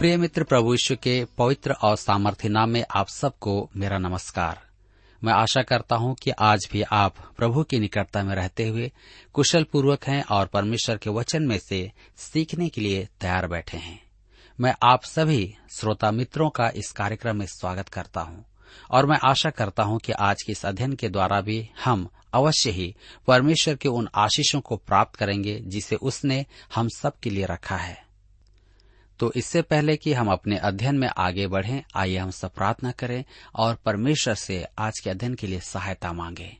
प्रिय मित्र प्रभु यीशु के पवित्र और सामर्थ्य नाम में आप सबको मेरा नमस्कार। मैं आशा करता हूँ कि आज भी आप प्रभु की निकटता में रहते हुए कुशल पूर्वक हैं और परमेश्वर के वचन में से सीखने के लिए तैयार बैठे हैं। मैं आप सभी श्रोता मित्रों का इस कार्यक्रम में स्वागत करता हूँ और मैं आशा करता हूँ कि आज के इस अध्ययन के द्वारा भी हम अवश्य ही परमेश्वर के उन आशीषों को प्राप्त करेंगे जिसे उसने हम सब के लिए रखा है। तो इससे पहले कि हम अपने अध्ययन में आगे बढ़ें, आइए हम सब प्रार्थना करें और परमेश्वर से आज के अध्ययन के लिए सहायता मांगे।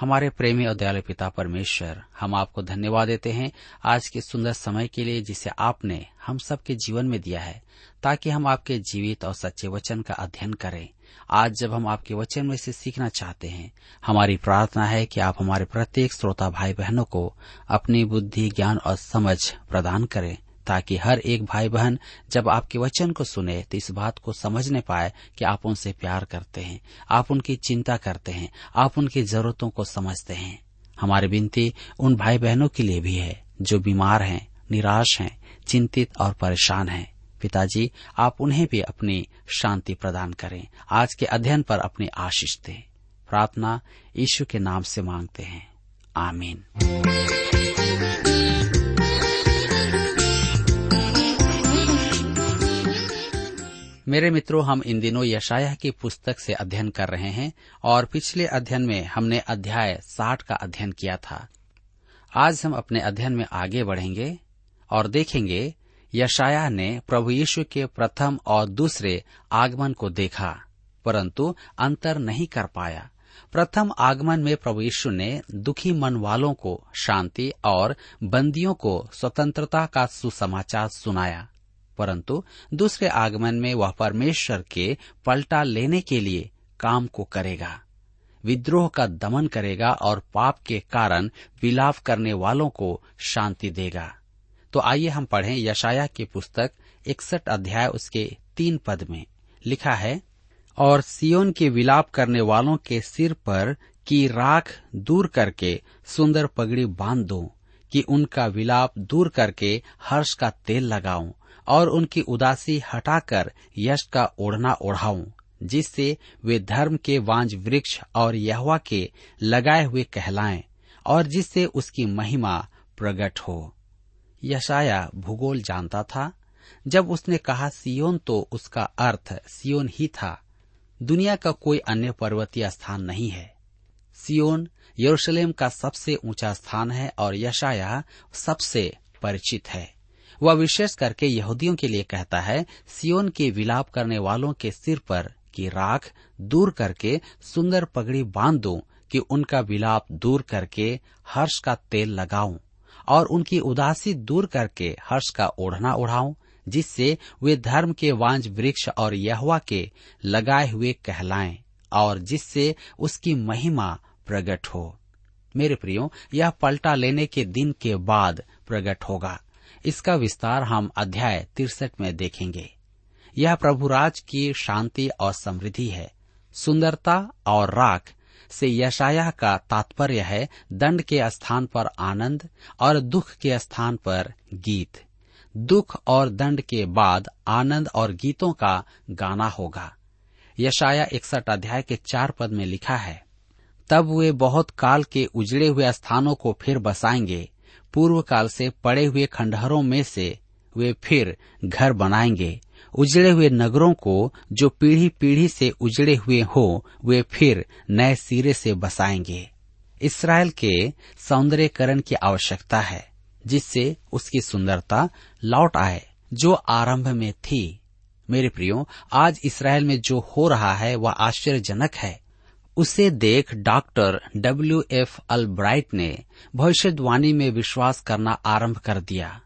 हमारे प्रेमी और दयालु पिता परमेश्वर, हम आपको धन्यवाद देते हैं आज के सुंदर समय के लिए जिसे आपने हम सबके जीवन में दिया है, ताकि हम आपके जीवित और सच्चे वचन का अध्ययन करें। आज जब हम आपके वचन में से सीखना चाहते हैं, हमारी प्रार्थना है कि आप हमारे प्रत्येक श्रोता भाई बहनों को अपनी बुद्धि, ज्ञान और समझ प्रदान करें। ताकि हर एक भाई बहन जब आपके वचन को सुने तो इस बात को समझने पाए कि आप उनसे प्यार करते हैं, आप उनकी चिंता करते हैं, आप उनकी जरूरतों को समझते हैं। हमारी विनती उन भाई बहनों के लिए भी है, जो बीमार हैं, निराश हैं, चिंतित और परेशान हैं। पिताजी, आप उन्हें भी अपनी शांति प्रदान करें, आज के अध्ययन पर अपनी आशीष दें। प्रार्थना यीशु के नाम से मांगते हैं। आमीन। मेरे मित्रों, हम इन दिनों यशाया की पुस्तक से अध्ययन कर रहे हैं और पिछले अध्ययन में हमने अध्याय साठ का अध्ययन किया था। आज हम अपने अध्ययन में आगे बढ़ेंगे और देखेंगे यशाया ने प्रभु यीशु के प्रथम और दूसरे आगमन को देखा, परंतु अंतर नहीं कर पाया। प्रथम आगमन में प्रभु यीशु ने दुखी मन वालों को शांति और बंदियों को स्वतंत्रता का सुसमाचार सुनाया। परंतु दूसरे आगमन में वह परमेश्वर के पलटा लेने के लिए काम को करेगा। विद्रोह का दमन करेगा और पाप के कारण विलाप करने वालों को शांति देगा। तो आइए हम पढ़ें यशाया की पुस्तक इकसठ अध्याय उसके तीन पद में। लिखा है, और सियोन के विलाप करने वालों के सिर पर की राख दूर करके सुंदर पगड़ी बाँध दो, कि उनका विलाप दूर करके हर्ष का तेल लगाऊँ और उनकी उदासी हटाकर यश का ओढ़ना ओढ़ाऊं, जिससे वे धर्म के वांज वृक्ष और यहवा के लगाए हुए कहलाएँ, और जिससे उसकी महिमा प्रकट हो। यशाया भूगोल जानता था। जब उसने कहा सियोन तो उसका अर्थ सियोन ही था। दुनिया का कोई अन्य पर्वतीय स्थान नहीं है। सियोन यरूशलेम का सबसे ऊँचा स्थान है और यशाया सबसे परिचित है। वह विशेष करके यहूदियों के लिए कहता है सियोन के विलाप करने वालों के सिर पर की राख दूर करके सुंदर पगड़ी बाँध दो कि उनका विलाप दूर करके हर्ष का तेल लगाऊँ और उनकी उदासी दूर करके हर्ष का ओढ़ना ओढ़ाऊं जिससे वे धर्म के वांज वृक्ष और यहवा के लगाए हुए कहलाएँ और जिससे उसकी महिमा प्रकट हो। मेरे प्रियो, यह पलटा लेने के दिन के बाद प्रकट होगा। इसका विस्तार हम अध्याय तिरसठ में देखेंगे। यह प्रभुराज की शांति और समृद्धि है। सुंदरता और राख से यशाया का तात्पर्य है दंड के स्थान पर आनंद और दुख के स्थान पर गीत। दुख और दंड के बाद आनंद और गीतों का गाना होगा। यशाया इकसठ अध्याय के चार पद में लिखा है, तब वे बहुत काल के उजड़े हुए स्थानों को फिर बसाएँगे पूर्व काल से पड़े हुए खंडहरों में से वे फिर घर बनाएँगे। उजड़े हुए नगरों को जो पीढ़ी पीढ़ी से उजड़े हुए हो, वे फिर नए सिरे से बसाएँगे। इसराइल के सौंदर्यकरण की आवश्यकता है, जिससे उसकी सुंदरता लौट आए, जो आरंभ में थी। मेरे प्रियो, आज इसराइल में जो हो रहा है, वह आश्चर्यजनक है। उसे देख डॉक्टर डब्ल्यू एफ़ अल्ब्राइट ने भविष्यवाणी में विश्वास करना आरंभ कर दिया।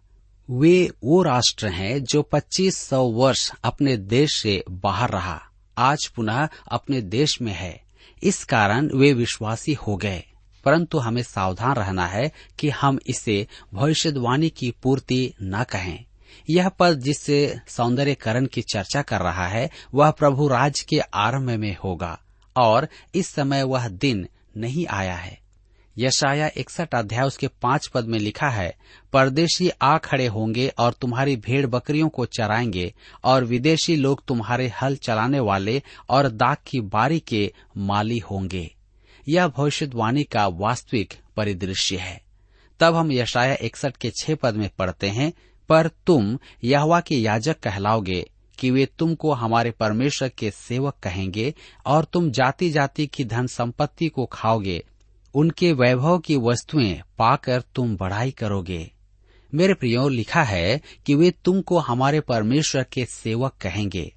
वे वो राष्ट्र हैं जो 2500 वर्ष अपने देश से बाहर रहा, आज पुनः अपने देश में है। इस कारण वे विश्वासी हो गए। परंतु हमें सावधान रहना है कि हम इसे भविष्यवाणी की पूर्ति न कहें। यह पद जिससे सौंदर्यकरण की चर्चा कर रहा है, वह प्रभु राज के आरंभ में होगा। और इस समय वह दिन नहीं आया है। यशाया इकसठ अध्याय उसके पाँच पद में लिखा है, परदेशी आ खड़े होंगे और तुम्हारी भेड़ बकरियों को चराएँगे और विदेशी लोग तुम्हारे हल चलाने वाले और दाग की बारी के माली होंगे। यह भविष्यवाणी का वास्तविक परिदृश्य है। तब हम यशाया इकसठ के छह पद में पढ़ते हैं, पर तुम यहवा के याजक कहलाओगे कि वे तुमको हमारे परमेश्वर के सेवक कहेंगे और तुम जाति जाति की धन संपत्ति को खाओगे। उनके वैभव की वस्तुएँ पाकर तुम बढ़ाई करोगे। मेरे प्रियो, लिखा है कि वे तुमको हमारे परमेश्वर के सेवक कहेंगे।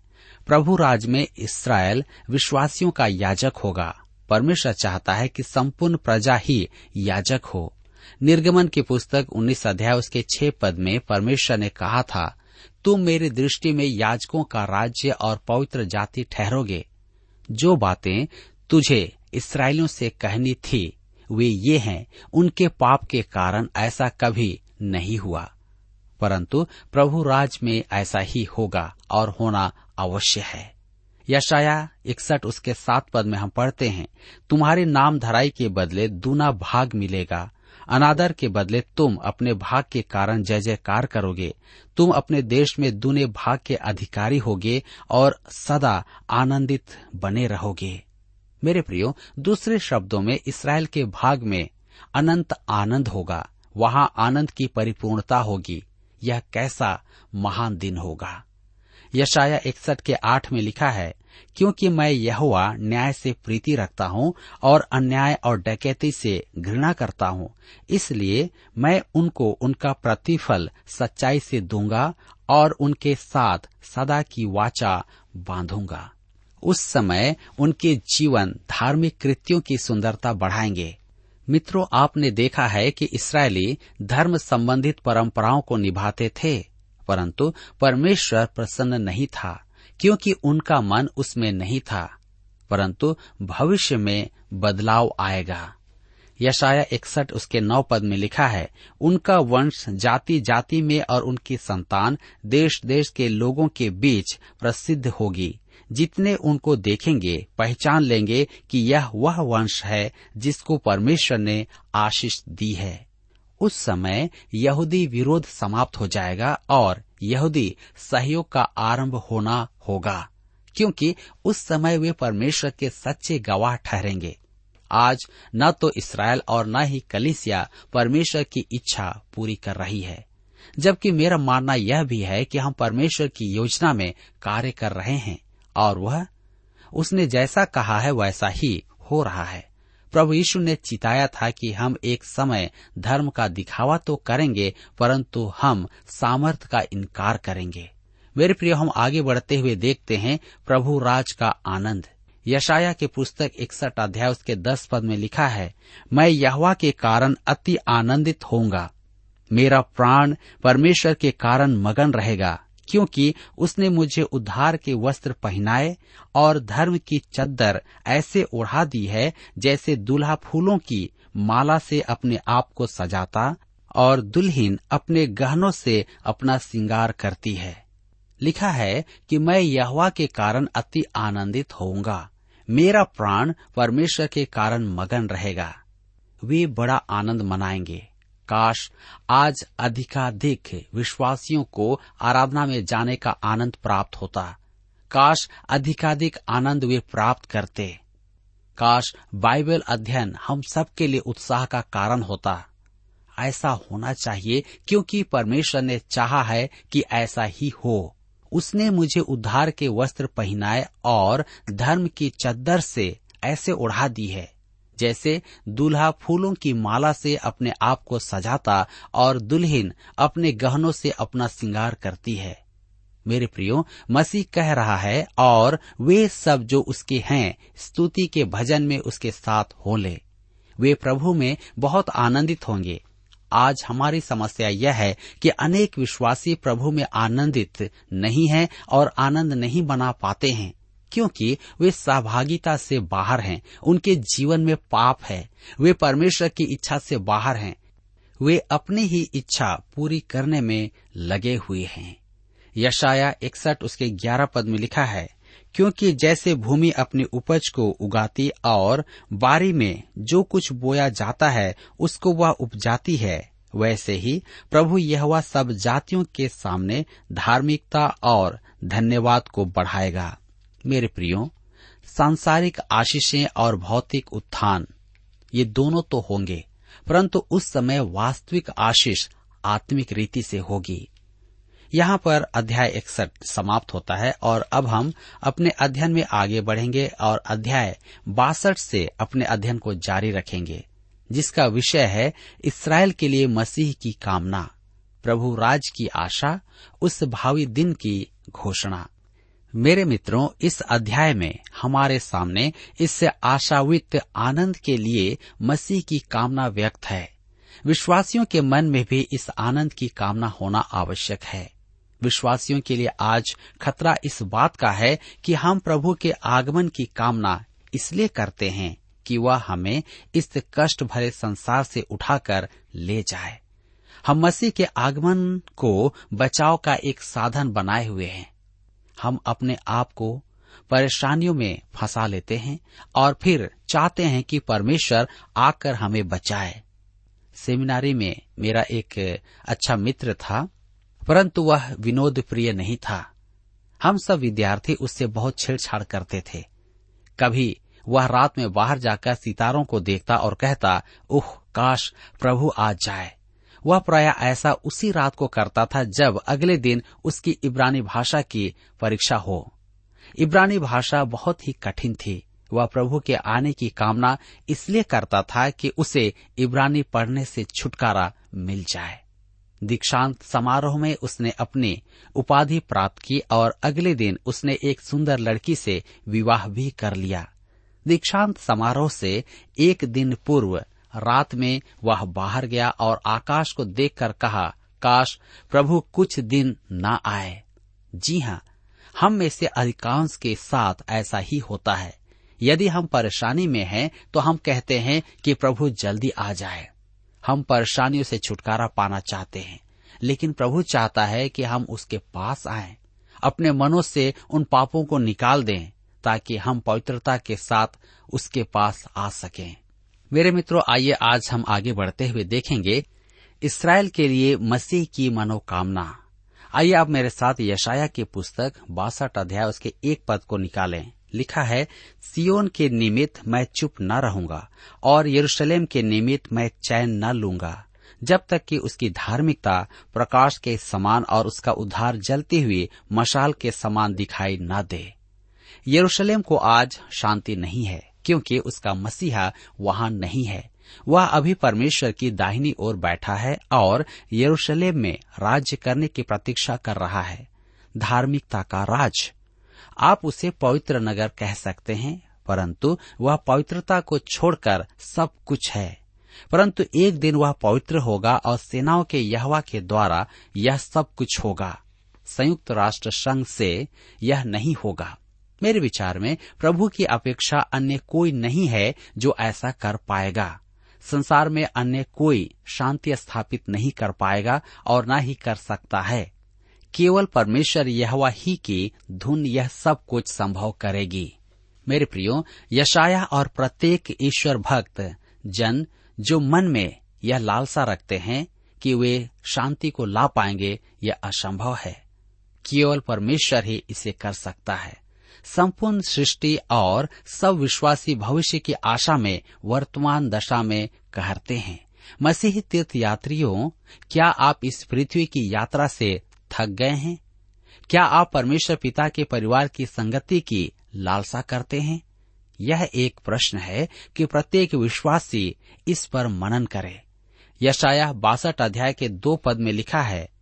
प्रभु राज में इसराइल विश्वासियों का याजक होगा। परमेश्वर चाहता है कि संपूर्ण प्रजा ही याजक हो। निर्गमन की पुस्तक उन्नीस अध्याय उसके छह पद में परमेश्वर ने कहा था तुम मेरी दृष्टि में याजकों का राज्य और पवित्र जाति ठहरोगे। जो बातें तुझे इसराइलियों से कहनी थी, वे ये हैं, उनके पाप के कारण ऐसा कभी नहीं हुआ। परंतु प्रभु राज में ऐसा ही होगा और होना अवश्य है। यशाया इकसठ उसके सात पद में हम पढ़ते हैं, तुम्हारे नाम धराई के बदले दूना भाग मिलेगा। अनादर के बदले तुम अपने भाग के कारण जय जयकार करोगे। तुम अपने देश में दूने भाग के अधिकारी होगे और सदा आनंदित बने रहोगे। मेरे प्रियो, दूसरे शब्दों में इसराइल के भाग में अनंत आनंद होगा। वहाँ आनंद की परिपूर्णता होगी। यह कैसा महान दिन होगा। यशाया इकसठ के आठ में लिखा है, क्योंकि मैं यहुआ न्याय से प्रीति रखता हूँ और अन्याय और डकैती से घृणा करता हूँ, इसलिए मैं उनको उनका प्रतिफल सच्चाई से दूँगा और उनके साथ सदा की वाचा बांधूँगा। उस समय उनके जीवन धार्मिक कृत्यों की सुंदरता बढ़ाएँगे। मित्रों, आपने देखा है कि इसराइली धर्म संबंधित परंपराओं को निभाते थे। परंतु परमेश्वर प्रसन्न नहीं था, क्योंकि उनका मन उसमें नहीं था, परंतु भविष्य में बदलाव आएगा। यशाया इकसठ उसके नौ पद में लिखा है, उनका वंश जाति जाति में और उनकी संतान देश देश के लोगों के बीच प्रसिद्ध होगी। जितने उनको देखेंगे, पहचान लेंगे कि यह वह वंश है जिसको परमेश्वर ने आशीष दी है। उस समय यहूदी विरोध समाप्त हो जाएगा और यहूदी सहयोग का आरंभ होना होगा, क्योंकि उस समय वे परमेश्वर के सच्चे गवाह ठहरेंगे। आज न तो इसराइल और न ही कलिसिया परमेश्वर की इच्छा पूरी कर रही है, जबकि मेरा मानना यह भी है कि हम परमेश्वर की योजना में कार्य कर रहे हैं और वह, उसने जैसा कहा है वैसा ही हो रहा है। प्रभु यीशु ने चिताया था कि हम एक समय धर्म का दिखावा तो करेंगे, परंतु हम सामर्थ का इनकार करेंगे। मेरे प्रिय, हम आगे बढ़ते हुए देखते हैं प्रभु राज का आनंद। यशाया के पुस्तक इकसठ अध्याय उसके दस पद में लिखा है, मैं यहवा के कारण अति आनंदित होऊँगा। मेरा प्राण परमेश्वर के कारण मगन रहेगा। क्योंकि उसने मुझे उद्धार के वस्त्र पहनाए और धर्म की चद्दर ऐसे ओढ़ा दी है जैसे दूल्हा फूलों की माला से अपने आप को सजाता और दुल्हीन अपने गहनों से अपना श्रृंगार करती है। लिखा है कि मैं यहवा के कारण अति आनंदित होऊँगा। मेरा प्राण परमेश्वर के कारण मगन रहेगा। वे बड़ा आनंद मनाएँगे। काश आज अधिकाधिक विश्वासियों को आराधना में जाने का आनंद प्राप्त होता। काश अधिकाधिक आनंद वे प्राप्त करते। काश बाइबल अध्ययन हम सबके लिए उत्साह का कारण होता। ऐसा होना चाहिए क्योंकि परमेश्वर ने चाहा है कि ऐसा ही हो। उसने मुझे उद्धार के वस्त्र पहनाए और धर्म की चद्दर से ऐसे उड़ा दी है। जैसे दूल्हा फूलों की माला से अपने आप को सजाता और दुल्हन अपने गहनों से अपना श्रृंगार करती है। मेरे प्रियो, मसीह कह रहा है, और वे सब जो उसके हैं, स्तुति के भजन में उसके साथ हो ले। वे प्रभु में बहुत आनंदित होंगे। आज हमारी समस्या यह है कि अनेक विश्वासी प्रभु में आनंदित नहीं हैं और आनंद नहीं बना पाते हैं। क्योंकि वे सहभागिता से बाहर हैं। उनके जीवन में पाप है। वे परमेश्वर की इच्छा से बाहर हैं। वे अपनी ही इच्छा पूरी करने में लगे हुए हैं। यशाया इकसठ, उसके ग्यारह पद में लिखा है, क्योंकि जैसे भूमि अपनी उपज को उगाती और बारी में जो कुछ बोया जाता है, उसको वह उपजाती है, वैसे ही प्रभु यह सब जातियों के सामने धार्मिकता और धन्यवाद को बढ़ाएगा। मेरे प्रियो, सांसारिक आशीषें और भौतिक उत्थान, ये दोनों तो होंगे, परंतु उस समय वास्तविक आशीष आत्मिक रीति से होगी। यहाँ पर अध्याय इकसठ समाप्त होता है और अब हम अपने अध्ययन में आगे बढ़ेंगे और अध्याय बासठ से अपने अध्ययन को जारी रखेंगे, जिसका विषय है इसराइल के लिए मसीह की कामना, प्रभु राज की आशा, उस भावी दिन की घोषणा। मेरे मित्रों, इस अध्याय में हमारे सामने इस आशावित आनंद के लिए मसीह की कामना व्यक्त है। विश्वासियों के मन में भी इस आनंद की कामना होना आवश्यक है। विश्वासियों के लिए आज खतरा इस बात का है कि हम प्रभु के आगमन की कामना इसलिए करते हैं कि वह हमें इस कष्ट भरे संसार से उठाकर ले जाए। हम मसीह के आगमन को बचाव का एक साधन बनाए हुए हैं। हम अपने आप को परेशानियों में फंसा लेते हैं और फिर चाहते हैं कि परमेश्वर आकर हमें बचाए। सेमिनारी में मेरा एक अच्छा मित्र था, परंतु वह विनोद प्रिय नहीं था। हम सब विद्यार्थी उससे बहुत छेड़छाड़ करते थे। कभी वह रात में बाहर जाकर सितारों को देखता और कहता, उह, काश प्रभु आज जाए। वह प्राय ऐसा उसी रात को करता था जब अगले दिन उसकी इब्रानी भाषा की परीक्षा हो। इब्रानी भाषा बहुत ही कठिन थी। वह प्रभु के आने की कामना इसलिए करता था कि उसे इब्रानी पढ़ने से छुटकारा मिल जाए। दीक्षांत समारोह में उसने अपनी उपाधि प्राप्त की और अगले दिन उसने एक सुंदर लड़की से विवाह भी कर लिया। दीक्षांत समारोह से एक दिन पूर्व रात में वह बाहर गया और आकाश को देखकर कहा, काश प्रभु कुछ दिन न आए। जी हाँ हम में से अधिकांश के साथ ऐसा ही होता है। यदि हम परेशानी में हैं तो हम कहते हैं कि प्रभु जल्दी आ जाए। हम परेशानियों से छुटकारा पाना चाहते हैं, लेकिन प्रभु चाहता है कि हम उसके पास आए। अपने मनों से उन पापों को निकाल दें, ताकि हम पवित्रता के साथ उसके पास आ सकें। मेरे मित्रों, आइए आज हम आगे बढ़ते हुए देखेंगे इसराइल के लिए मसीह की मनोकामना। आइए आप मेरे साथ यशाया की पुस्तक बासठ अध्याय उसके एक पद को निकालें। लिखा है सियोन के निमित्त मैं चुप न रहूँगा और यरूशलेम के निमित्त मैं चैन न लूँगा। जब तक कि उसकी धार्मिकता प्रकाश के समान और उसका उद्धार जलती हुई मशाल के समान दिखाई न दे। यरूशलेम को आज शांति नहीं है। क्योंकि उसका मसीहा वहाँ नहीं है। वह अभी परमेश्वर की दाहिनी ओर बैठा है और यरूशलेम में राज्य करने की प्रतीक्षा कर रहा है। धार्मिकता का राज। आप उसे पवित्र नगर कह सकते हैं, परंतु वह पवित्रता को छोड़कर सब कुछ है। परंतु एक दिन वह पवित्र होगा और सेनाओं के यहवा के द्वारा यह सब कुछ होगा। संयुक्त राष्ट्र संघ से यह नहीं होगा। मेरे विचार में प्रभु की अपेक्षा अन्य कोई नहीं है जो ऐसा कर पाएगा। संसार में अन्य कोई शांति स्थापित नहीं कर पाएगा और न ही कर सकता है। केवल परमेश्वर यहवा ही की धुन यह सब कुछ संभव करेगी। मेरे प्रियो यशाया और प्रत्येक ईश्वर भक्त, जन, जो मन में यह लालसा रखते हैं कि वे शांति को ला पाएँगे, यह असंभव है। केवल परमेश्वर ही इसे कर सकता है। संपूर्ण सृष्टि और सब विश्वासी भविष्य की आशा में, वर्तमान दशा में कहते हैं। मसीह तीर्थ यात्रियों क्या आप इस पृथ्वी की यात्रा से थक गए हैं? क्या आप परमेश्वर पिता के परिवार की संगति की लालसा करते हैं? यह एक प्रश्न है कि प्रत्येक विश्वासी इस पर मनन करे। यशाया बासठ अध्याय के दो पद में लिखा है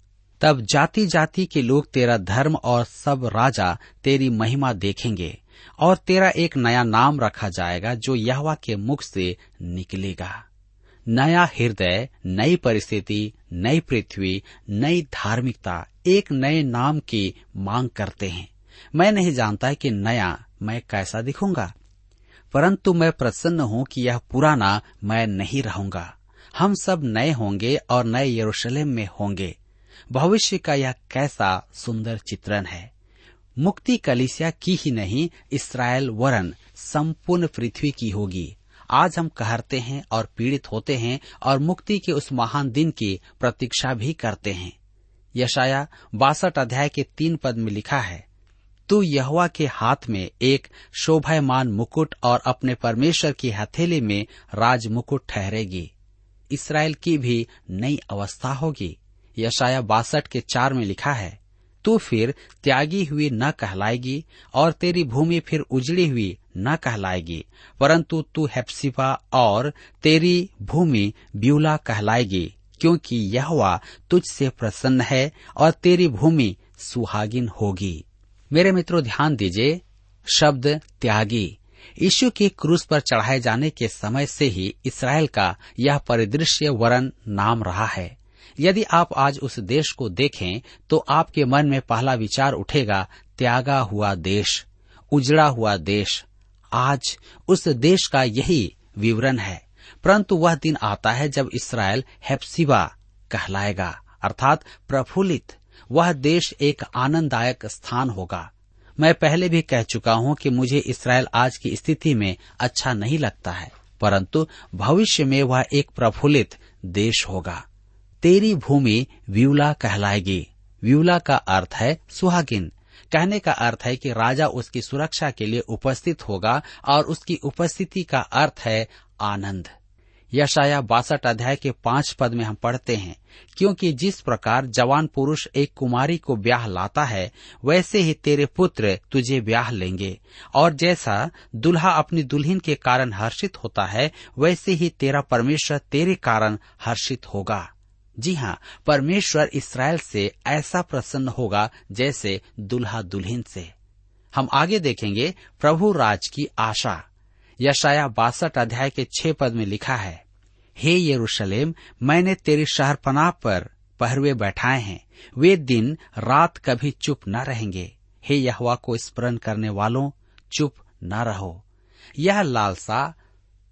तब जाति जाति के लोग तेरा धर्म और सब राजा तेरी महिमा देखेंगे, और तेरा एक नया नाम रखा जाएगा जो यहवा के मुख से निकलेगा। नया हृदय, नई परिस्थिति, नई पृथ्वी, नई धार्मिकता, एक नए नाम की मांग करते हैं। मैं नहीं जानता कि नया मैं कैसा दिखूँगा, परंतु मैं प्रसन्न हूँ कि यह पुराना मैं नहीं रहूँगा। हम सब नए होंगे और नए यरूशलेम में होंगे। भविष्य का यह कैसा सुंदर चित्रण है? मुक्ति कलिसिया की ही नहीं, इसराइल वरन संपूर्ण पृथ्वी की होगी। आज हम कहरते हैं और पीड़ित होते हैं और मुक्ति के उस महान दिन की प्रतीक्षा भी करते हैं। यशाया बासठ अध्याय के तीन पद में लिखा है, तू यहवा के हाथ में एक शोभायमान मुकुट और अपने परमेश्वर की हथेली में राज मुकुट ठहरेगी। इसराइल की भी नई अवस्था होगी। यशाया बासठ के चार में लिखा है, तू फिर त्यागी हुई न कहलाएगी और तेरी भूमि फिर उजड़ी हुई न कहलाएगी, परंतु तू हेप्सिपा और तेरी भूमि ब्यूला कहलाएगी, क्योंकि यहवा तुझसे प्रसन्न है और तेरी भूमि सुहागिन होगी। मेरे मित्रों, ध्यान दीजिए, शब्द त्यागी। यीशु के क्रूस पर चढ़ाए जाने के समय से ही इसराइल का यह परिदृश्य वरन नाम रहा है। यदि आप आज उस देश को देखें तो आपके मन में पहला विचार उठेगा, त्यागा हुआ देश, उजड़ा हुआ देश। आज उस देश का यही विवरण है। परंतु वह दिन आता है जब इसराइल हेप्सिबा कहलाएगा, अर्थात प्रफुल्लित। वह देश एक आनंददायक स्थान होगा। मैं पहले भी कह चुका हूँ कि मुझे इसराइल आज की स्थिति में अच्छा नहीं लगता है, परंतु भविष्य में वह एक प्रफुल्लित देश होगा। तेरी भूमि व्यूला कहलाएगी। व्यूला का अर्थ है सुहागिन। कहने का अर्थ है कि राजा उसकी सुरक्षा के लिए उपस्थित होगा और उसकी उपस्थिति का अर्थ है आनंद। यशाया बासठ अध्याय के पाँच पद में हम पढ़ते हैं, क्योंकि जिस प्रकार जवान पुरुष एक कुमारी को ब्याह लाता है, वैसे ही तेरे पुत्र तुझे ब्याह लेंगे। और जैसा दुल्हा अपनी दुल्हन के कारण हर्षित होता है, वैसे ही तेरा परमेश्वर तेरे कारण हर्षित होगा। जी हाँ परमेश्वर इसराइल से ऐसा प्रसन्न होगा जैसे दुल्हा दुल्हन से। हम आगे देखेंगे प्रभु राज की आशा। यशाया बासठ अध्याय के छह पद में लिखा है, हे यरूशलेम, मैंने तेरी शहरपनाह पर पहरुए बैठाए हैं। वे दिन रात कभी चुप न रहेंगे। हे यहवा को स्मरण करने वालों, चुप न रहो। यह लालसा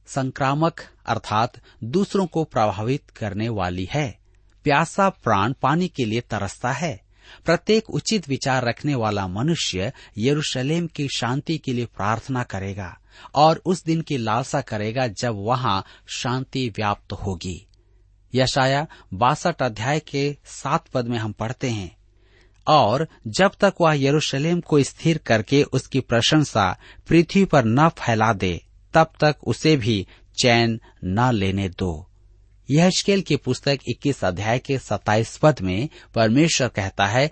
संक्रामक अर्थात दूसरों को प्रभावित करने वाली है। प्यासा प्राण पानी के लिए तरसता है। प्रत्येक उचित विचार रखने वाला मनुष्य यरूशलेम की शांति के लिए प्रार्थना करेगा और उस दिन की लालसा करेगा जब वहाँ शांति व्याप्त होगी। यशाया बासठ अध्याय के सात पद में हम पढ़ते हैं। और जब तक वह यरूशलेम को स्थिर करके उसकी प्रशंसा पृथ्वी पर न फैला दे, तब तक उसे भी चैन न लेने दो। यह स्केल की पुस्तक 21 अध्याय के 27 पद में परमेश्वर कहता है,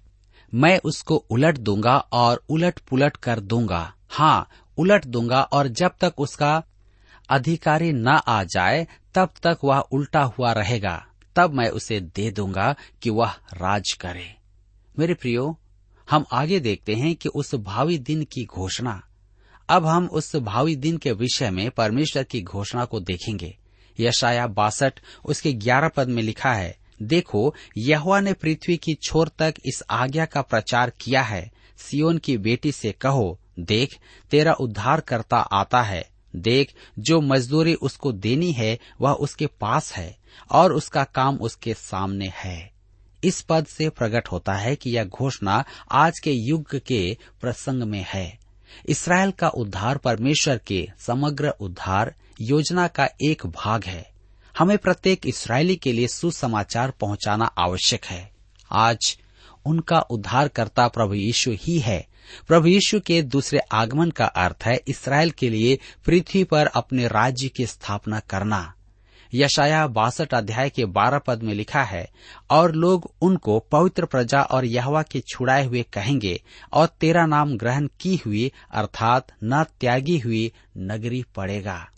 मैं उसको उलट दूँगा और उलट पुलट कर दूँगा। हाँ उलट दूँगा और जब तक उसका अधिकारी न आ जाए, तब तक वह उल्टा हुआ रहेगा। तब मैं उसे दे दूँगा कि वह राज करे। मेरे प्रियो, हम आगे देखते हैं कि उस भावी दिन की घोषणा। अब हम उस भावी दिन के विषय में परमेश्वर की घोषणा को देखेंगे। यशाया बासठ, उसके ग्यारह पद में लिखा है, देखो यहुआ ने पृथ्वी की छोर तक इस आज्ञा का प्रचार किया है। सियोन की बेटी से कहो, देख, तेरा उद्धार करता आता है। देख, जो मजदूरी उसको देनी है, वह उसके पास है, और उसका काम उसके सामने है। इस पद से प्रकट होता है कि यह घोषणा आज के युग के प्रसंग में है। इसराइल का उद्धार परमेश्वर के समग्र उद्धार योजना का एक भाग है। हमें प्रत्येक इसराइली के लिए सुसमाचार पहुंचाना आवश्यक है। आज उनका उद्धारकर्ता प्रभु यीशु ही है। प्रभु यीशु के दूसरे आगमन का अर्थ है इसराइल के लिए पृथ्वी पर अपने राज्य की स्थापना करना। यशाया बासठ अध्याय के बारह पद में लिखा है, और लोग उनको पवित्र प्रजा और यहवा के छुड़ाए हुए कहेंगे, और तेरा नाम ग्रहण की हुई अर्थात न त्यागी हुई नगरी पड़ेगा।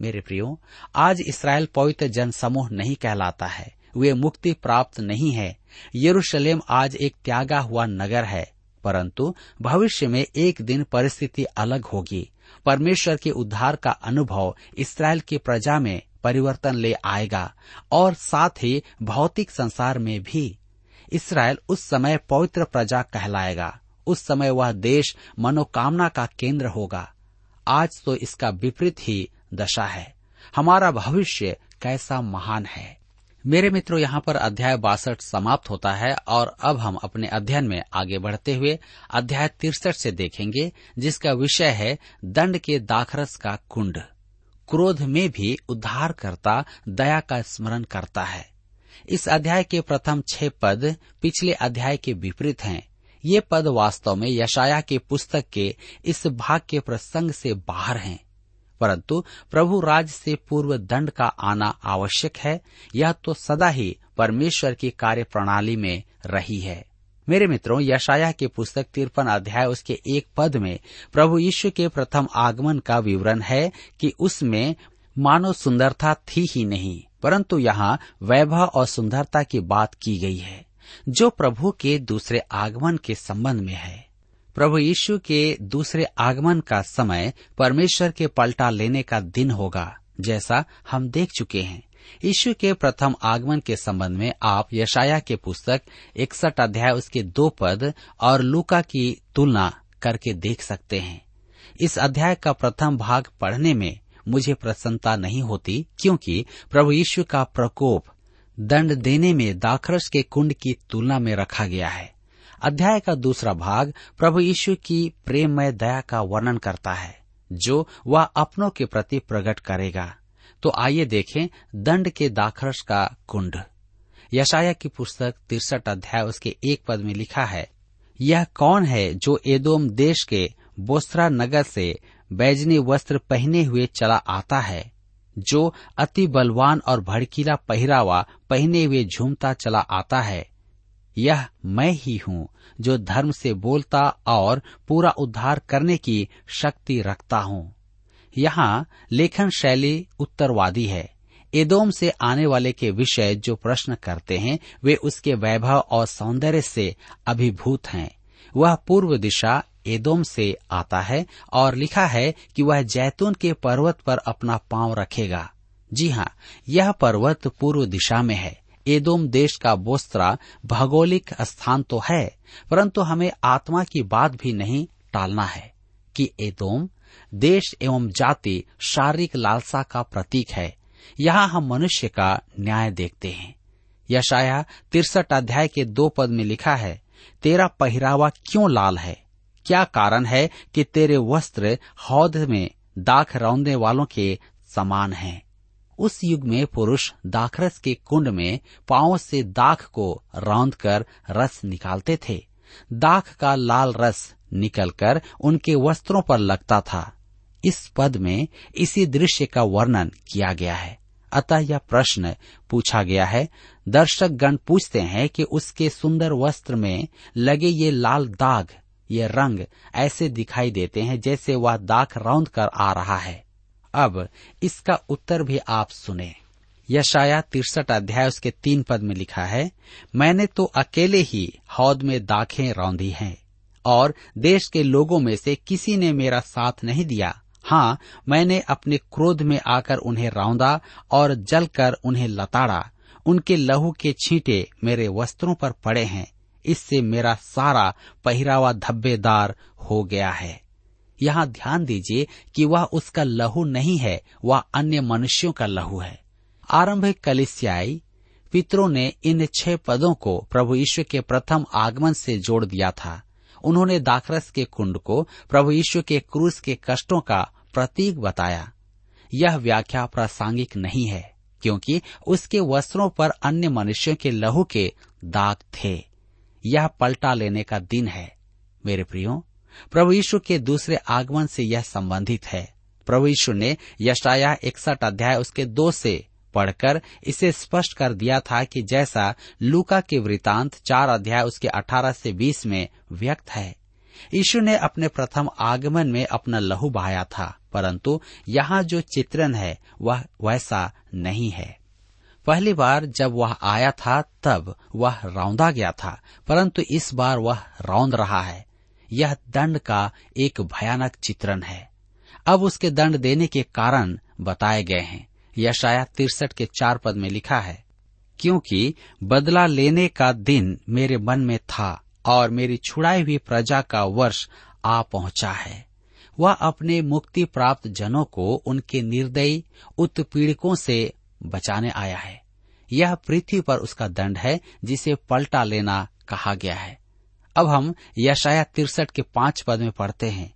मेरे प्रियो, आज इसराइल पवित्र जन समूह नहीं कहलाता है। वे मुक्ति प्राप्त नहीं है। यरूशलेम आज एक त्यागा हुआ नगर है, परंतु भविष्य में एक दिन परिस्थिति अलग होगी। परमेश्वर के उद्धार का अनुभव इसराइल की प्रजा में परिवर्तन ले आएगा, और साथ ही भौतिक संसार में भी। इसराइल उस समय पवित्र प्रजा कहलाएगा। उस समय वह देश मनोकामना का केंद्र होगा। आज तो इसका विपरीत ही दशा है। हमारा भविष्य कैसा महान है। मेरे मित्रों, यहाँ पर अध्याय बासठ समाप्त होता है और अब हम अपने अध्ययन में आगे बढ़ते हुए अध्याय तिरसठ से देखेंगे, जिसका विषय है दंड के दाखरस का कुंड। क्रोध में भी उद्धार करता दया का स्मरण करता है। इस अध्याय के प्रथम छह पद पिछले अध्याय के विपरीत हैं। ये पद वास्तव में यशाया के पुस्तक के इस भाग के प्रसंग से बाहर हैं। परंतु प्रभु राज से पूर्व दंड का आना आवश्यक है। यह तो सदा ही परमेश्वर की कार्य प्रणाली में रही है। मेरे मित्रों यशाया की पुस्तक तिरपन अध्याय उसके एक पद में प्रभु यीशु के प्रथम आगमन का विवरण है कि उसमें मानव सुंदरता थी ही नहीं, परंतु यहाँ वैभव और सुंदरता की बात की गई है, जो प्रभु के दूसरे आगमन के संबंध में है। प्रभु यीशु के दूसरे आगमन का समय परमेश्वर के पलटा लेने का दिन होगा, जैसा हम देख चुके हैं। यीशु के प्रथम आगमन के संबंध में आप यशाया के पुस्तक इकसठ अध्याय उसके दो पद और लूका की तुलना करके देख सकते हैं। इस अध्याय का प्रथम भाग पढ़ने में मुझे प्रसन्नता नहीं होती, क्योंकि प्रभु यीशु का प्रकोप दंड देने में दाखरस के कुंड की तुलना में रखा गया है। अध्याय का दूसरा भाग प्रभु यीशु की प्रेममय दया का वर्णन करता है, जो वह अपनों के प्रति प्रकट करेगा। तो आइए देखें दंड के दाखरस का कुंड। यशाया की पुस्तक तिरसठ अध्याय, उसके एक पद में लिखा है, यह कौन है जो एदोम देश के बोस्त्रा नगर से बैजनी वस्त्र पहने हुए चला आता है, जो अति बलवान और भड़कीला पहरावा पहने हुए झूमता चला आता है? यह मैं ही हूँ, जो धर्म से बोलता और पूरा उद्धार करने की शक्ति रखता हूँ। यहाँ लेखन शैली उत्तरवादी है। एदोम से आने वाले के विषय जो प्रश्न करते हैं, वे उसके वैभव और सौंदर्य से अभिभूत हैं। वह पूर्व दिशा एदोम से आता है और लिखा है कि वह जैतून के पर्वत पर अपना पाँव रखेगा। जी हाँ यह पर्वत पूर्व दिशा में है। एदोम देश का बोस्त्रा भौगोलिक स्थान तो है, परंतु हमें आत्मा की बात भी नहीं टालना है कि एदोम देश एवं जाति शारीरिक लालसा का प्रतीक है। यहाँ हम मनुष्य का न्याय देखते हैं। यशाया तिरसठ अध्याय के दो पद में लिखा है, तेरा पहरावा क्यों लाल है? क्या कारण है कि तेरे वस्त्र हौद में दाख रौंदने वालों के समान हैं? उस युग में पुरुष दाखरस के कुंड में पाँव से दाख को रौंद कर रस निकालते थे। दाख का लाल रस निकलकर उनके वस्त्रों पर लगता था। इस पद में इसी दृश्य का वर्णन किया गया है। अतः यह प्रश्न पूछा गया है। दर्शक गण पूछते हैं कि उसके सुंदर वस्त्र में लगे ये लाल दाग, ये रंग ऐसे दिखाई देते हैं जैसे वह दाख रौंद कर आ रहा है। अब इसका उत्तर भी आप सुने। यशाया तिरसठ अध्याय उसके तीन पद में लिखा है, मैंने तो अकेले ही हौद में दाखें रौंदी हैं, और देश के लोगों में से किसी ने मेरा साथ नहीं दिया। हाँ मैंने अपने क्रोध में आकर उन्हें रौंदा और जलकर उन्हें लताड़ा। उनके लहू के छींटे मेरे वस्त्रों पर पड़े हैं। इससे मेरा सारा पहरावा धब्बेदार हो गया है। यहाँ ध्यान दीजिए कि वह उसका लहू नहीं है, वह अन्य मनुष्यों का लहू है। आरंभिक कलिसियाई। पितरों ने इन छह पदों को प्रभु ईश्वर के प्रथम आगमन से जोड़ दिया था। उन्होंने दाखरस के कुंड को प्रभु ईश्वर के क्रूस के कष्टों का प्रतीक बताया। यह व्याख्या प्रासंगिक नहीं है, क्योंकि उसके वस्त्रों पर अन्य मनुष्यों के लहू के दाग थे। यह पलटा लेने का दिन है। मेरे प्रियो प्रभु यीशु के दूसरे आगमन से यह संबंधित है। प्रभु यीशु ने यशाया इकसठ अध्याय उसके दो से पढ़कर इसे स्पष्ट कर दिया था कि जैसा लूका के वृतांत चार अध्याय उसके अठारह से बीस में व्यक्त है। यीशु ने अपने प्रथम आगमन में अपना लहू बहाया था, परंतु यहाँ जो चित्रण है वह वैसा नहीं है। पहली बार जब वह आया था, तब वह रौंदा गया था, परंतु इस बार वह रौंद रहा है। यह दंड का एक भयानक चित्रण है। अब उसके दंड देने के कारण बताए गए हैं। यह शायद तिरसठ के चार पद में लिखा है, क्योंकि बदला लेने का दिन मेरे मन में था और मेरी छुड़ाई हुई प्रजा का वर्ष आ पहुँचा है। वह अपने मुक्ति प्राप्त जनों को उनके निर्दयी उत्पीड़कों से बचाने आया है। यह पृथ्वी पर उसका दंड है, जिसे पलटा लेना कहा गया है। अब हम यशाया तिरसठ के पाँच पद में पढ़ते हैं।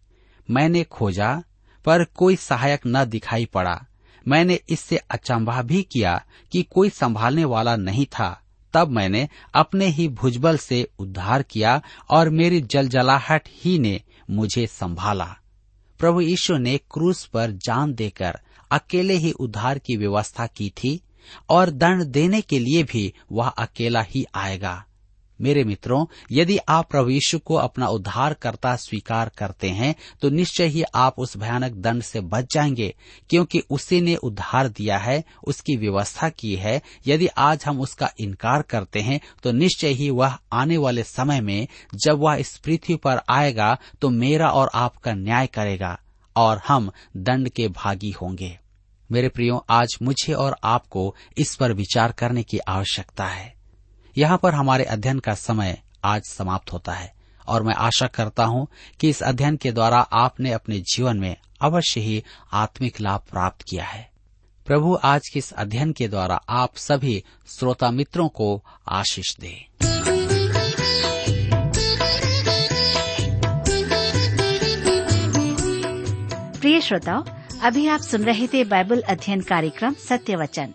मैंने खोजा, पर कोई सहायक न दिखाई पड़ा। मैंने इससे अचंभा भी किया कि कोई संभालने वाला नहीं था। तब मैंने अपने ही भुजबल से उद्धार किया और मेरी जलजलाहट ही ने मुझे संभाला। प्रभु यीशु ने क्रूस पर जान देकर अकेले ही उद्धार की व्यवस्था की थी और दंड देने के लिए भी वह अकेला ही आएगा। मेरे मित्रों, यदि आप प्रभु यीशु को अपना उद्धार करता स्वीकार करते हैं तो निश्चय ही आप उस भयानक दंड से बच जाएँगे, क्योंकि उसी ने उद्धार दिया है, उसकी व्यवस्था की है। यदि आज हम उसका इनकार करते हैं तो निश्चय ही वह आने वाले समय में, जब वह इस पृथ्वी पर आएगा तो मेरा और आपका न्याय करेगा, और हम दंड के भागी होंगे। मेरे प्रियो, आज मुझे और आपको इस पर विचार करने की आवश्यकता है। यहाँ पर हमारे अध्ययन का समय आज समाप्त होता है, और मैं आशा करता हूँ कि इस अध्ययन के द्वारा आपने अपने जीवन में अवश्य ही आत्मिक लाभ प्राप्त किया है। प्रभु आज के इस अध्ययन के द्वारा आप सभी श्रोता मित्रों को आशीष दे। प्रिय श्रोताओ, अभी आप सुन रहे थे बाइबल अध्ययन कार्यक्रम सत्य वचन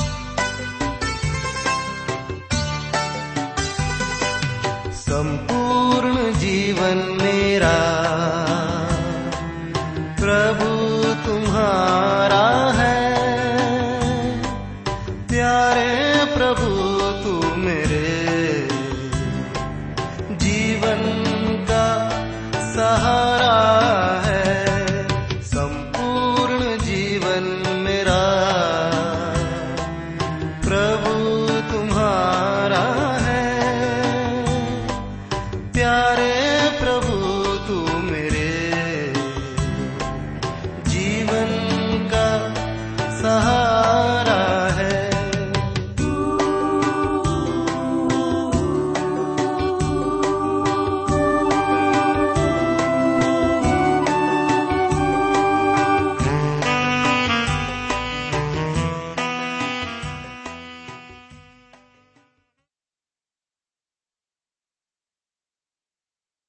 संपूर्ण जीवन मेरा। प्रभु तुम्हारा